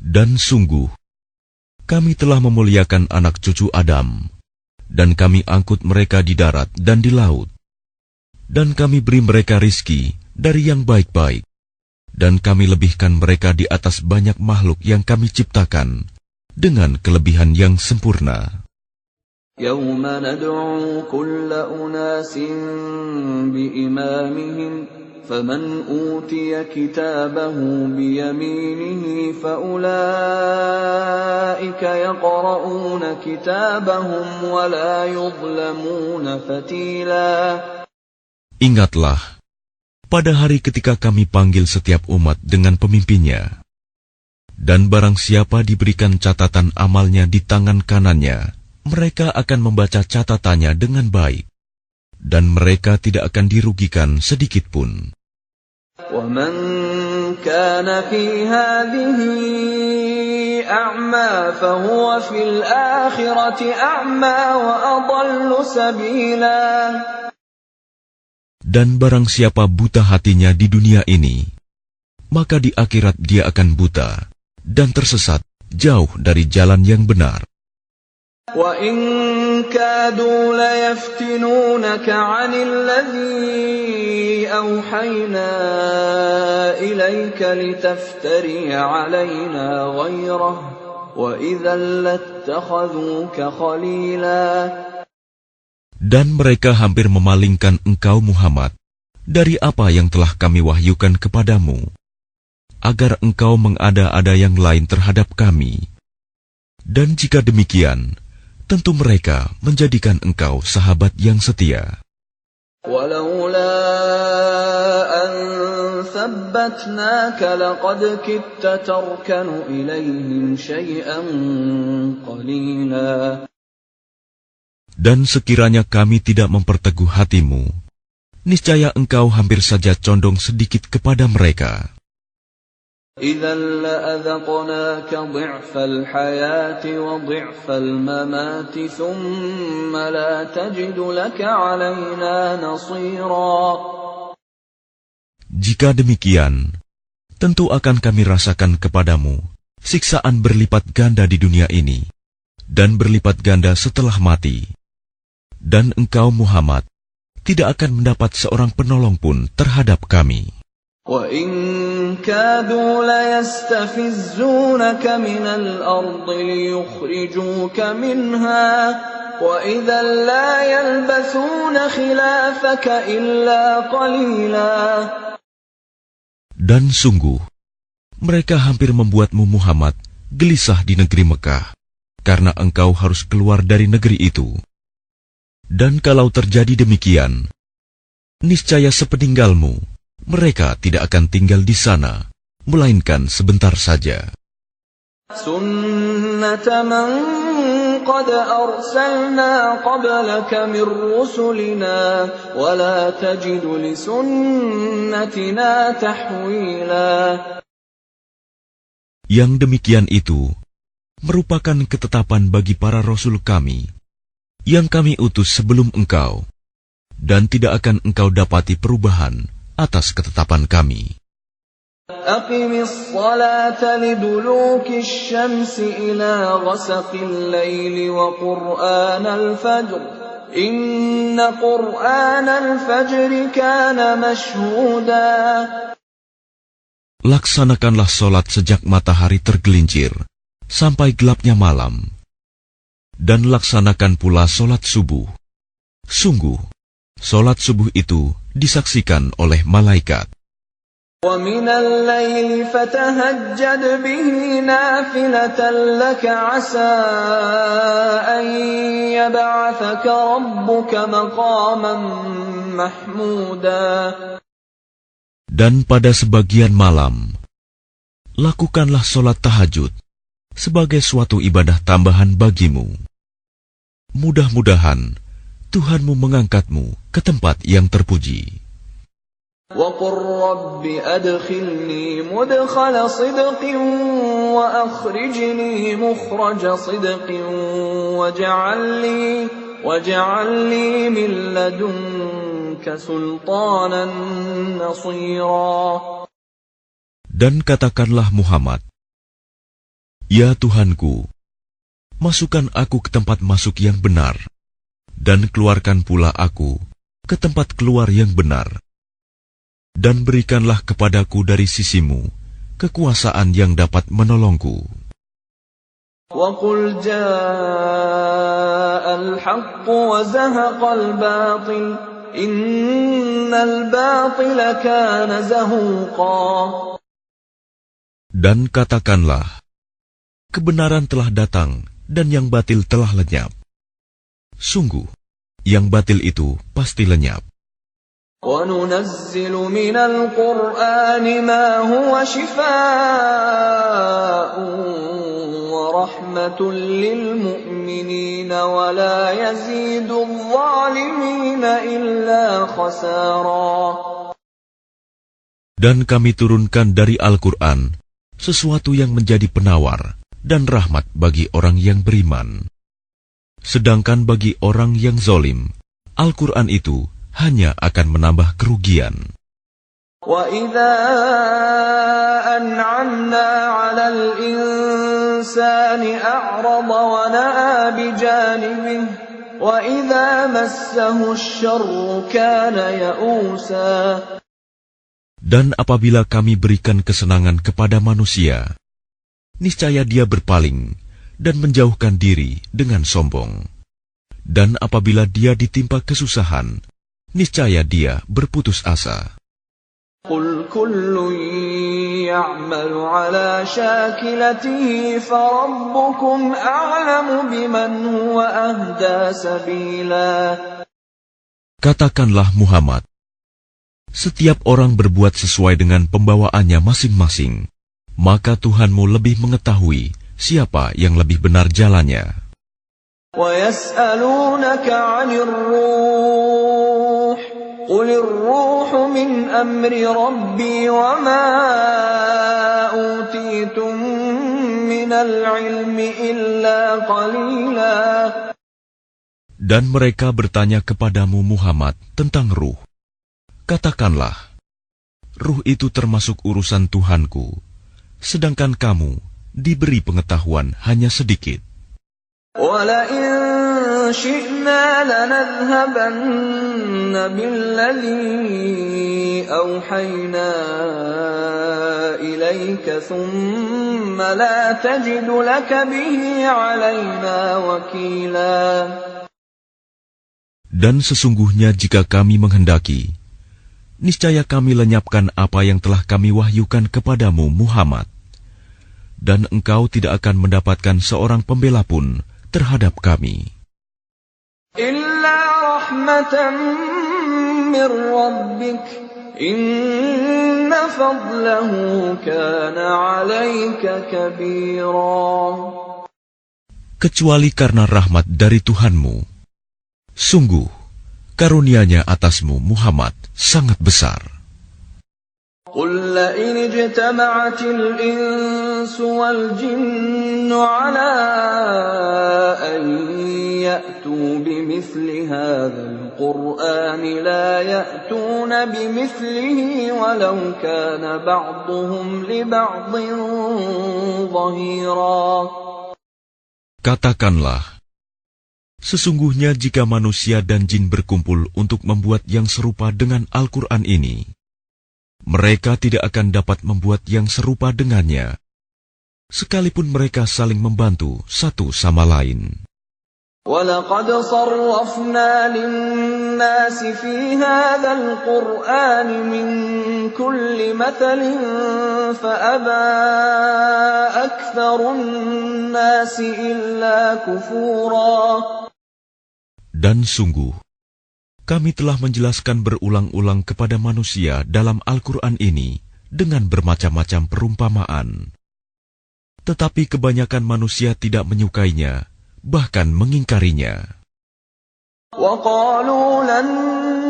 Dan sungguh, kami telah memuliakan anak cucu Adam, dan kami angkut mereka di darat dan di laut. Dan kami beri mereka rizki dari yang baik-baik, dan kami lebihkan mereka di atas banyak makhluk yang kami ciptakan, dengan kelebihan yang sempurna. يوم ندعو كل أناس بإمامهم فمن أوتي كتابه بيمينه فأولئك يقرؤون كتابهم ولا يظلمون فتيلا Ingatlah, pada hari ketika kami panggil setiap umat dengan pemimpinnya, dan barang siapa diberikan catatan amalnya di tangan kanannya, mereka akan membaca catatannya dengan baik, dan mereka tidak akan dirugikan sedikit pun. ومن كان في هذه أعمى فهو في الآخرة أعمى وأضل سبيلا Dan barang siapa buta hatinya di dunia ini, maka di akhirat dia akan buta dan tersesat jauh dari jalan yang benar. وإن كادوا ليفتنونك عن الذي أوحينا إليك لتفتري علينا غيره وإذا لاتخذوك خليلا Dan mereka hampir memalingkan engkau Muhammad dari apa yang telah kami wahyukan kepadamu, agar engkau mengada-ada yang lain terhadap kami. Dan jika demikian, tentu mereka menjadikan engkau sahabat yang setia. ولولا أن ثبتناك لقد كدت تركن إليهم شيئا قليلا Dan sekiranya kami tidak memperteguh hatimu, niscaya engkau hampir saja condong sedikit kepada mereka. Jika demikian, tentu akan kami rasakan kepadamu siksaan berlipat ganda di dunia ini dan berlipat ganda setelah mati. Dan engkau Muhammad tidak akan mendapat seorang penolong pun terhadap kami. وإن كادوا ليستفزونك من الأرض ليخرجوك منها وإذا لا يلبثون خلافك إلا قليلا Dan sungguh, mereka hampir membuatmu Muhammad gelisah di negeri Mekah, karena engkau harus keluar dari negeri itu. Dan kalau terjadi demikian, niscaya sepeninggalmu, mereka tidak akan tinggal di sana, melainkan sebentar saja. Yang demikian itu merupakan ketetapan bagi para rasul kami yang kami utus sebelum engkau, dan tidak akan engkau dapati perubahan atas ketetapan kami. Laksanakanlah solat sejak matahari tergelincir sampai gelapnya malam, dan laksanakan pula solat subuh. Sungguh, solat subuh itu disaksikan oleh malaikat. ومن الليل فتهجد به نافلة لك عسى أن يبعثك ربك مقاما محمودا Dan pada sebagian malam, lakukanlah solat tahajud sebagai suatu ibadah tambahan bagimu. Mudah-mudahan Tuhanmu mengangkatmu ke tempat yang terpuji. وقل رب أدخلني مدخل صدق وأخرجني مخرج صدق واجعل لي, واجعل لي من لدنك سلطانا نصيرا Dan katakanlah Muhammad, Ya Tuhanku, masukkan aku ke tempat masuk yang benar, dan keluarkan pula aku ke tempat keluar yang benar dan berikanlah kepadaku dari sisimu kekuasaan yang dapat menolongku. وقل جاء الحق وزهق الباطل إن الباطل كان زهوقا Dan katakanlah, kebenaran telah datang dan yang batil telah lenyap. Sungguh, yang batil itu pasti lenyap. وننزل من القرآن ما هو شفاء ورحمة للمؤمنين ولا يزيد الظالمين إلا خسارا Dan kami turunkan dari Al-Quran sesuatu yang menjadi penawar dan rahmat bagi orang yang beriman. Sedangkan bagi orang yang zolim, Al-Quran itu hanya akan menambah kerugian. وَإِذَا أَنْعَمْنَا عَلَى الْإِنسَانِ أَعْرَضَ وَنَأَىٰ بِجَانِبِهِ وَإِذَا مَسَّهُ الشَّرُّ كَانَ يَئُوسًا Dan apabila kami berikan kesenangan kepada manusia, niscaya dia berpaling dan menjauhkan diri dengan sombong. Dan apabila dia ditimpa kesusahan, niscaya dia berputus asa. قل كل يعمل على شاكلته فربكم أعلم بمن هو أهدى سبيلا Katakanlah Muhammad, setiap orang berbuat sesuai dengan pembawaannya masing-masing, maka Tuhanmu lebih mengetahui siapa yang lebih benar jalannya. ويسألونك عن الروح قل الروح من أمر ربي وما أوتيتم من العلم إلا قليلا Dan mereka bertanya kepadamu Muhammad tentang ruh. Katakanlah, ruh itu termasuk urusan Tuhanku, sedangkan kamu diberi pengetahuan hanya sedikit. Dan sesungguhnya jika kami menghendaki, niscaya kami lenyapkan apa yang telah kami wahyukan kepadamu Muhammad dan engkau tidak akan mendapatkan seorang pembela pun terhadap kami. Kecuali karena rahmat dari Tuhanmu. Sungguh, karunianya atasmu Muhammad sangat besar. قل لئن اجتمعت الإنس والجن على أن يأتوا بمثل هذا القرآن لا يأتون بمثله ولو كان بعضهم لبعض ظهيرا Katakanlah, sesungguhnya jika manusia dan jin berkumpul untuk membuat yang serupa dengan Al-Quran ini, mereka tidak akan dapat membuat yang serupa dengannya, sekalipun mereka saling membantu satu sama lain. ولقد صرفنا للناس في هذا القرآن من كل مثل فأبى أكثر الناس إلا كفورا Dan sungguh, kami telah menjelaskan berulang-ulang kepada manusia dalam Al-Quran ini dengan bermacam-macam perumpamaan. Tetapi kebanyakan manusia tidak menyukainya, bahkan mengingkarinya. وقالوا لن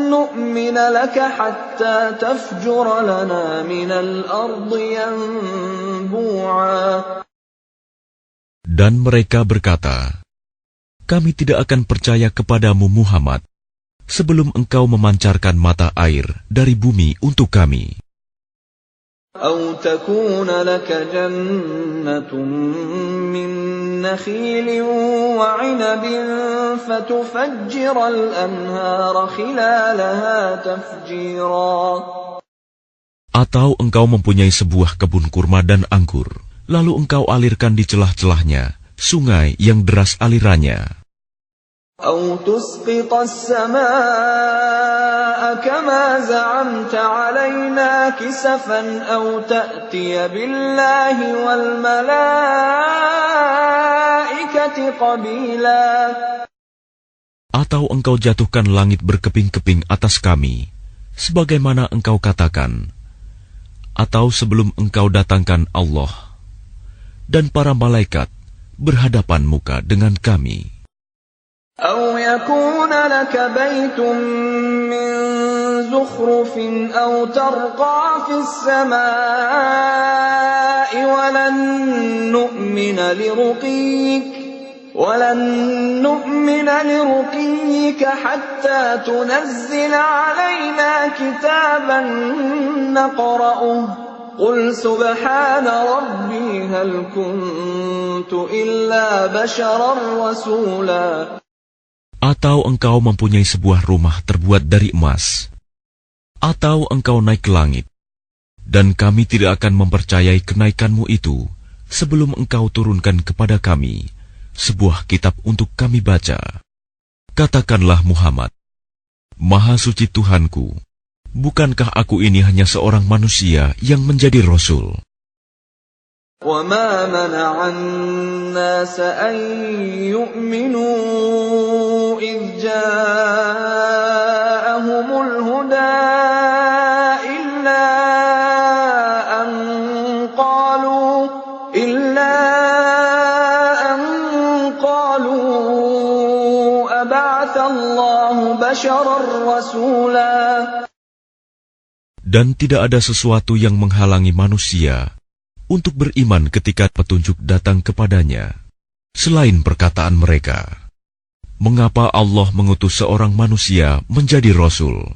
نؤمن لك حتى تفجر لنا من الأرض ينبوعا Dan mereka berkata, Kami tidak akan percaya kepadamu Muhammad sebelum engkau memancarkan mata air dari bumi untuk kami. أو تكون لك جنة من نخيل وعنب فتفجر الأنهار خلالها تفجيرا Atau engkau mempunyai sebuah kebun kurma dan anggur, lalu engkau alirkan di celah-celahnya sungai yang deras alirannya. أو تسقط السماء كما زعمت علينا كسفا أو تأتي بالله والملائكة قبيلا Atau engkau jatuhkan langit berkeping-keping atas kami, sebagaimana engkau katakan, atau sebelum engkau datangkan Allah dan para malaikat berhadapan muka dengan kami. أو يكون لك بيت من زخرف أو ترقى في السماء ولن نؤمن لرقيك ولن نؤمن لرقيك حتى تنزل علينا كتابا نقرأه. قل سبحان ربي هل كنت إلا بشرا رسولا. Atau engkau mempunyai sebuah rumah terbuat dari emas, atau engkau naik ke langit, dan kami tidak akan mempercayai kenaikanmu itu sebelum engkau turunkan kepada kami sebuah kitab untuk kami baca. Katakanlah Muhammad, Maha suci Tuhanku, bukankah aku ini hanya seorang manusia yang menjadi Rasul? وما منع الناس أن يؤمنوا إذ جاءهم الهدى إلا أن قالوا إلا أن قالوا أبعث الله بشرا رسولا Dan tidak ada sesuatu yang menghalangi manusia untuk beriman ketika petunjuk datang kepadanya, selain perkataan mereka. Mengapa Allah mengutus seorang manusia menjadi rasul?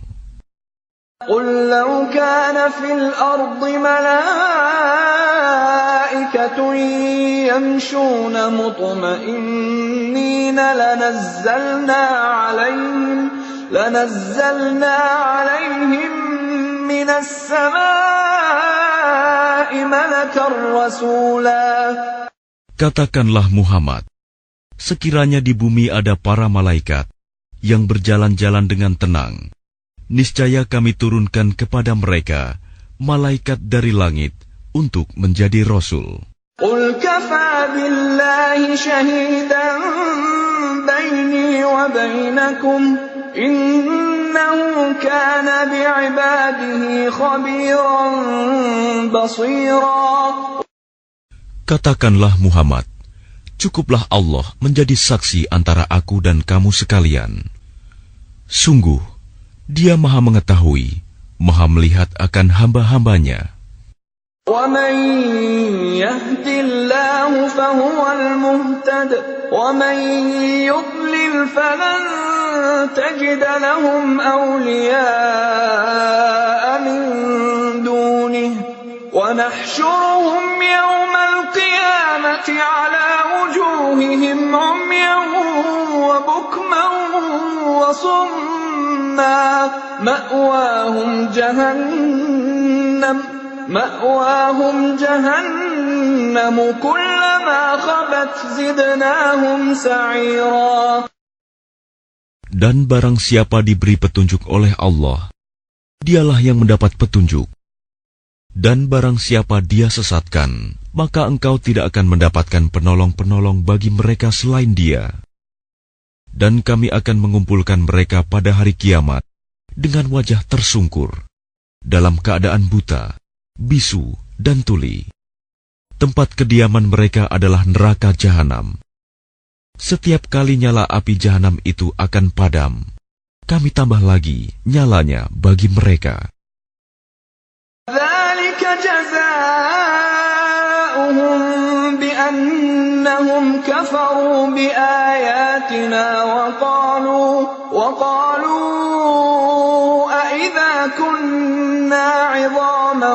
قل لو كان في الأرض ملائكة يمشون مطمئنين لنزلنا عليهم لنزلنا عليهم من السماء ملكا رسولا Katakanlah Muhammad, sekiranya di bumi ada para malaikat yang berjalan-jalan dengan tenang, niscaya kami turunkan kepada mereka malaikat dari langit untuk menjadi rasul. Katakanlah Muhammad, cukuplah Allah menjadi saksi antara aku dan kamu sekalian. Sungguh, dia maha mengetahui, maha melihat akan hamba-hambanya. ومن يهد الله فهو المهتد ومن يضلل فلن تجد لهم أولياء من دونه ونحشرهم يوم القيامة على وجوههم عميا وبكما وصما مأواهم جهنم مأواهم جهنم كلما خبت زدناهم سعيرا Dan barang siapa diberi petunjuk oleh Allah, dialah yang mendapat petunjuk. Dan barang siapa dia sesatkan, maka engkau tidak akan mendapatkan penolong-penolong bagi mereka selain dia. Dan kami akan mengumpulkan mereka pada hari kiamat dengan wajah tersungkur, dalam keadaan buta, bisu, dan tuli. Tempat kediaman mereka adalah neraka jahanam. Setiap kali nyala api jahanam itu akan padam, kami tambah lagi nyalanya bagi mereka. ذلك جزاؤهم بأنهم كفروا بآياتنا وقالوا وقالوا أإذا كنا عظاما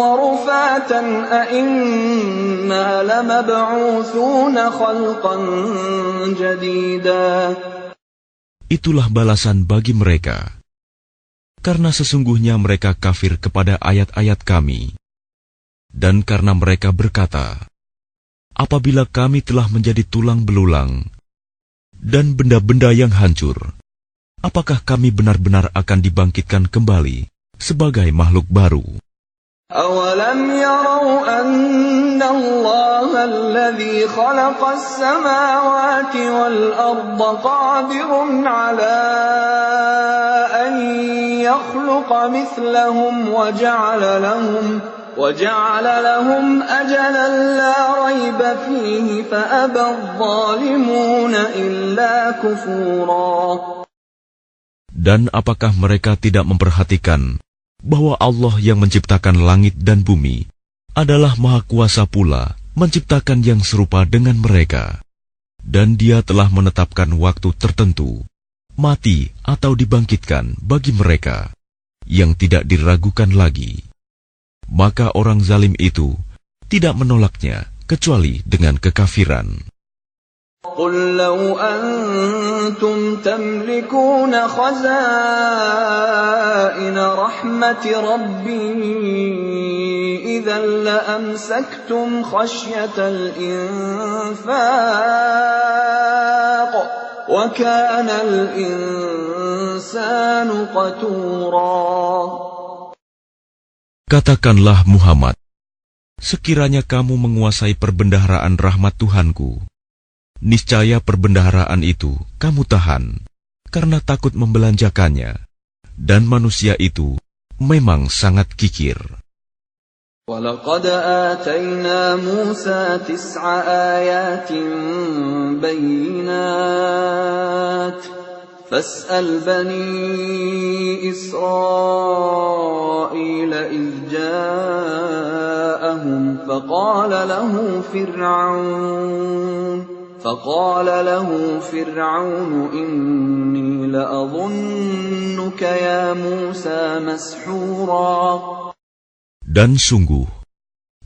ورفاتا أإنا لمبعوثون خلقا جديدا Itulah balasan bagi mereka. Karena sesungguhnya mereka kafir kepada ayat-ayat kami. Dan karena mereka berkata, Apabila kami telah menjadi tulang belulang dan benda-benda yang hancur, apakah kami benar-benar akan dibangkitkan kembali sebagai makhluk baru? أولم يروا أن الله الذي خلق السماوات والأرض قادر على أن يخلق مثلهم وجعل لهم وجعل لهم أجلا لا ريب فيه فأبى الظالمون إلا كفورا Dan apakah mereka tidak memperhatikan bahwa Allah yang menciptakan langit dan bumi adalah Maha Kuasa pula menciptakan yang serupa dengan mereka, dan Dia telah menetapkan waktu tertentu, mati atau dibangkitkan bagi mereka yang tidak diragukan lagi. Maka orang zalim itu tidak menolaknya kecuali dengan kekafiran. قل لو أنتم تملكون خزائن رحمة ربي إذا لأمسكتم خشية الإنفاق وكان الإنسان قتورا Katakanlah Muhammad, sekiranya kamu menguasai perbendaharaan rahmat Tuhanku, niscaya perbendaharaan itu kamu tahan karena takut membelanjakannya, dan manusia itu memang sangat kikir. ولقد آتينا موسى تسع آيات بينات فاسأل بني إسرائيل إذ جاءهم فقال له فرعون فقال له فرعون إني لأظنك يا موسى مسحورا Dan sungguh,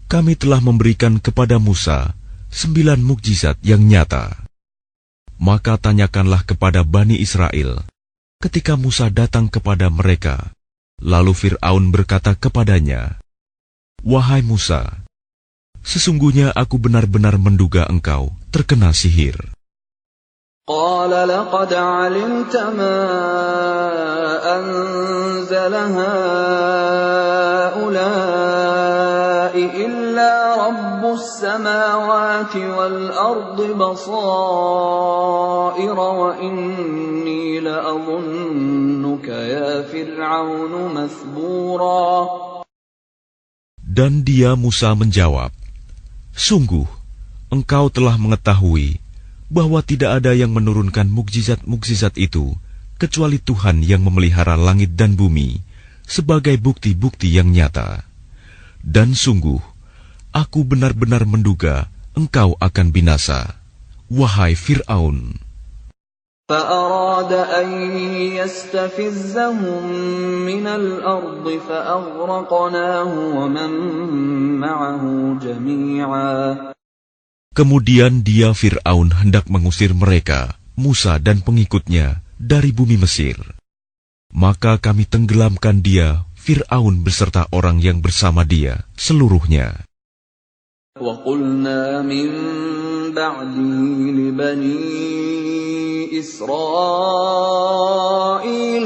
kami telah memberikan kepada Musa sembilan mukjizat yang nyata. Maka tanyakanlah kepada Bani Israel ketika Musa datang kepada mereka. Lalu Fir'aun berkata kepadanya, Wahai Musa, sesungguhnya aku benar-benar menduga engkau terkena sihir. قال لقد علمت ما أنزل هؤلاء إلا رب السماوات والأرض بصائر وإني لأظنك يا فرعون مثبورا Dan dia Musa menjawab, Sungguh, engkau telah mengetahui bahwa tidak ada yang menurunkan mukjizat-mukjizat itu kecuali Tuhan yang memelihara langit dan bumi sebagai bukti-bukti yang nyata. Dan sungguh, aku benar-benar menduga engkau akan binasa, wahai Fir'aun. فأراد أن يستفزهم من الأرض فأغرقناه ومن معه جميعا Kemudian dia Fir'aun hendak mengusir mereka, Musa dan pengikutnya, dari bumi Mesir. Maka kami tenggelamkan dia, Fir'aun beserta orang yang bersama dia, seluruhnya. وقلنا من بعده لبني إسرائيل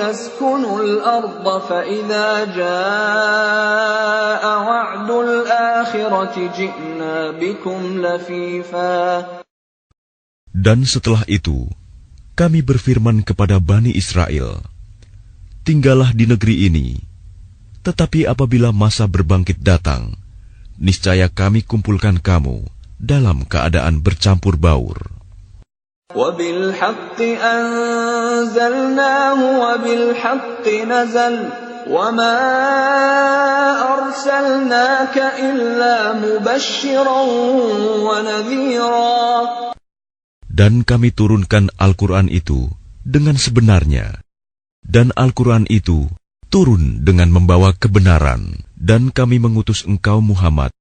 اسكنوا الأرض فإذا جاء وعد الآخرة جئنا بكم لفيفا Dan setelah itu, kami berfirman kepada Bani Israel, Tinggallah di negeri ini, tetapi apabila masa berbangkit datang, niscaya kami kumpulkan kamu dalam keadaan bercampur baur. وبالحق أنزلناه وبالحق نزل وما أرسلناك إلا مبشرا ونذيرا Dan kami turunkan Al-Quran itu dengan sebenarnya. Dan Al-Quran itu turun dengan membawa kebenaran, dan kami mengutus engkau Muhammad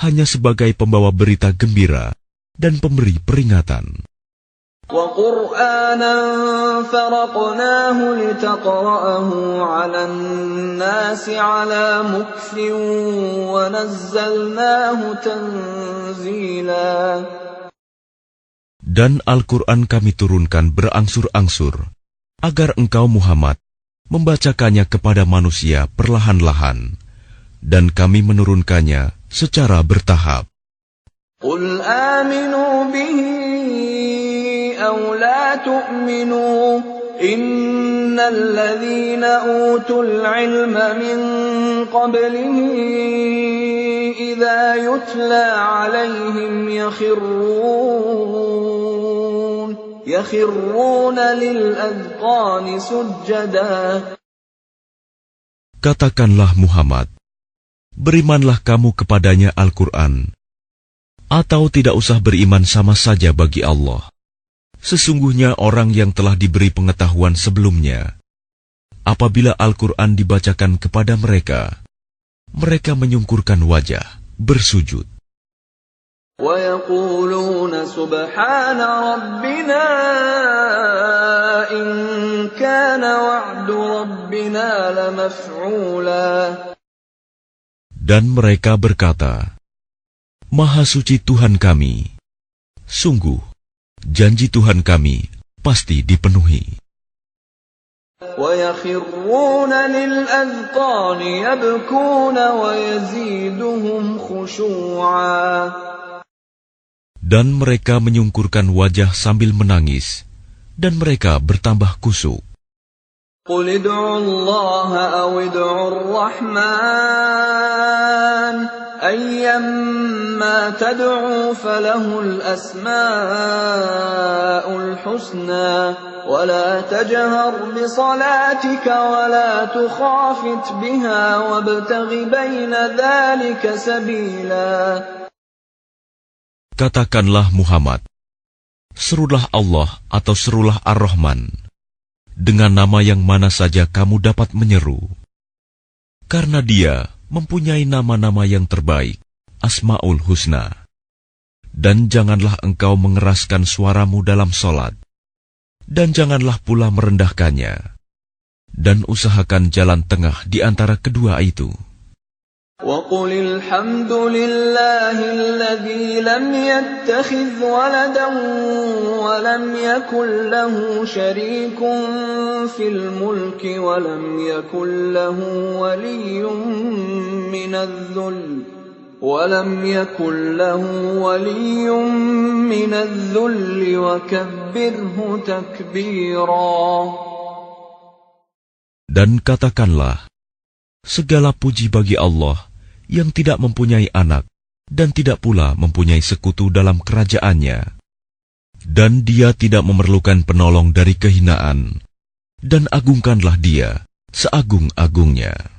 hanya sebagai pembawa berita gembira dan pemberi peringatan. Dan Al-Quran kami turunkan berangsur-angsur, agar engkau Muhammad membacakannya kepada manusia perlahan-lahan, dan kami menurunkannya secara bertahap. Qul aminu bihi aw la tu'minu innalladhina utul ilma min qablihi idha yutla alaihim yakhirun Katakanlah Muhammad, berimanlah kamu kepadanya Al-Quran, atau tidak usah beriman sama saja bagi Allah. Sesungguhnya orang yang telah diberi pengetahuan sebelumnya, apabila Al-Quran dibacakan kepada mereka, mereka menyungkurkan wajah, bersujud. ويقولون سبحان ربنا إن كان وعد ربنا لمفعولا Dan mereka berkata, Maha suci Tuhan kami. Sungguh, janji Tuhan kami pasti dipenuhi. ويخرون للأذقان يبكون ويزيدهم خشوعا Dan mereka menyungkurkan wajah sambil menangis, dan mereka bertambah kusuk. قل ادعوا الله أو ادعوا الرحمن أيما تدعوا فله الأسماء الحسنى ولا تجهر بصلاتك ولا تخافت بها وابتغ بين ذلك سبيلا Katakanlah Muhammad, serulah Allah atau serulah Ar-Rahman, dengan nama yang mana saja kamu dapat menyeru. Karena dia mempunyai nama-nama yang terbaik, Asma'ul Husna. Dan janganlah engkau mengeraskan suaramu dalam solat, dan janganlah pula merendahkannya. Dan usahakan jalan tengah di antara kedua itu. وقل الحمد لله الذي لم يتخذ ولدا ولم يكن له شريك في الملك ولم يكن له ولي من الذل ولم يكن له ولي من الذل وكبره تكبيرا. Dan katakanlah, segala puji bagi Allah yang tidak mempunyai anak dan tidak pula mempunyai sekutu dalam kerajaannya. Dan dia tidak memerlukan penolong dari kehinaan, dan agungkanlah dia seagung-agungnya.